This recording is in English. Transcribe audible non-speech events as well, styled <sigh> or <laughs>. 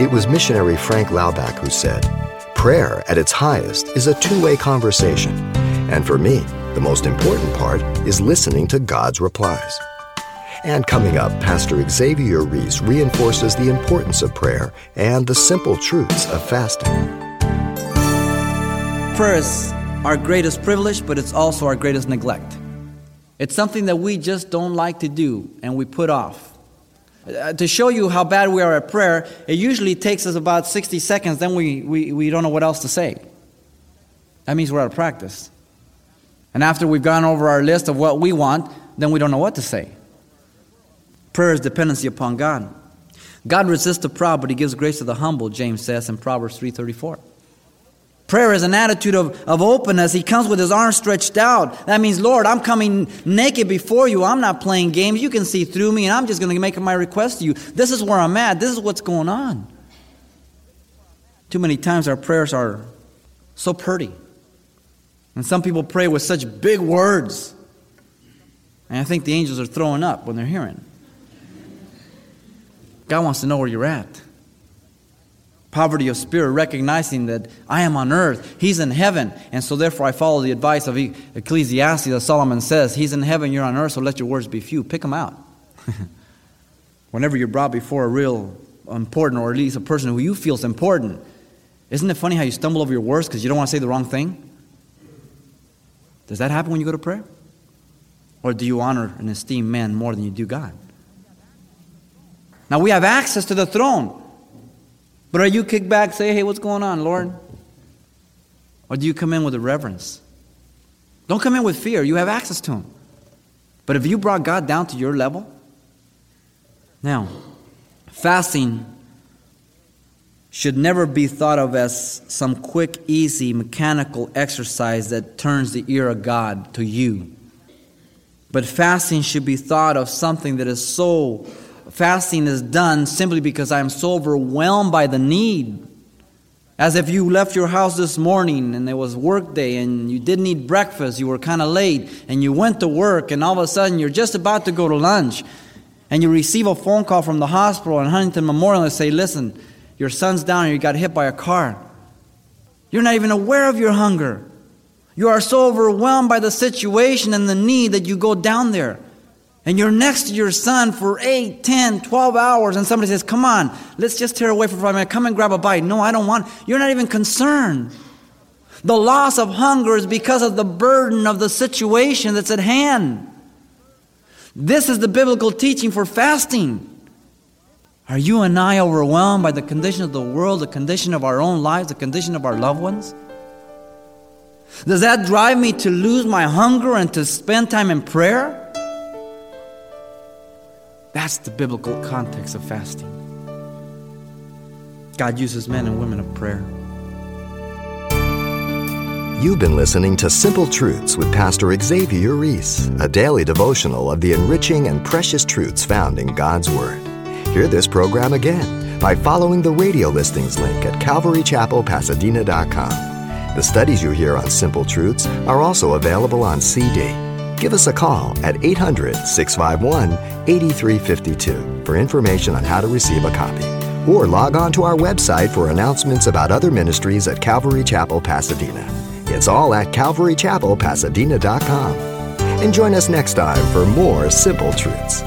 It was missionary Frank Laubach who said, Prayer at its highest is a two way conversation. And for me, the most important part is listening to God's replies. And coming up, Pastor Xavier Ries reinforces the importance of prayer and the simple truths of fasting. Prayer is our greatest privilege, but it's also our greatest neglect. It's something that we just don't like to do and we put off. Uh, to show you how bad we are at prayer, it usually takes us about 60 seconds, then we, we, we don't know what else to say. That means we're out of practice. And after we've gone over our list of what we want, then we don't know what to say. Prayer is dependency upon God. God resists the proud, but he gives grace to the humble, James says in Proverbs 3:34. Prayer is an attitude of, of openness. He comes with his arms stretched out. That means, Lord, I'm coming naked before you. I'm not playing games. You can see through me, and I'm just going to make my request to you. This is where I'm at. This is what's going on. Too many times our prayers are so pretty. And some people pray with such big words. And I think the angels are throwing up when they're hearing. God wants to know where you're at. Poverty of spirit, recognizing that I am on earth, He's in heaven, and so therefore I follow the advice of Ecclesiastes that Solomon says, He's in heaven, you're on earth, so let your words be few. Pick them out. <laughs> Whenever you're brought before a real important, or at least a person who you feel is important, isn't it funny how you stumble over your words because you don't want to say the wrong thing? Does that happen when you go to prayer? Or do you honor and esteem men more than you do God? Now we have access to the throne. But are you kicked back, say, hey, what's going on, Lord? Or do you come in with a reverence? Don't come in with fear. You have access to Him. But if you brought God down to your level, now, fasting should never be thought of as some quick, easy, mechanical exercise that turns the ear of God to you. But fasting should be thought of something that is so fasting is done simply because I am so overwhelmed by the need. As if you left your house this morning and it was work day and you didn't eat breakfast, you were kind of late, and you went to work, and all of a sudden you're just about to go to lunch, and you receive a phone call from the hospital in Huntington Memorial and say, Listen, your son's down and you got hit by a car. You're not even aware of your hunger. You are so overwhelmed by the situation and the need that you go down there and you're next to your son for 8, 10, 12 hours, and somebody says, Come on, let's just tear away for five minutes. Come and grab a bite. No, I don't want. You're not even concerned. The loss of hunger is because of the burden of the situation that's at hand. This is the biblical teaching for fasting. Are you and I overwhelmed by the condition of the world, the condition of our own lives, the condition of our loved ones? Does that drive me to lose my hunger and to spend time in prayer? That's the biblical context of fasting. God uses men and women of prayer. You've been listening to Simple Truths with Pastor Xavier Ries, a daily devotional of the enriching and precious truths found in God's Word. Hear this program again by following the radio listings link at calvarychapelpasadena.com. The studies you hear on Simple Truths are also available on CD give us a call at 800 651 8352 for information on how to receive a copy. Or log on to our website for announcements about other ministries at Calvary Chapel, Pasadena. It's all at calvarychapelpasadena.com. And join us next time for more simple truths.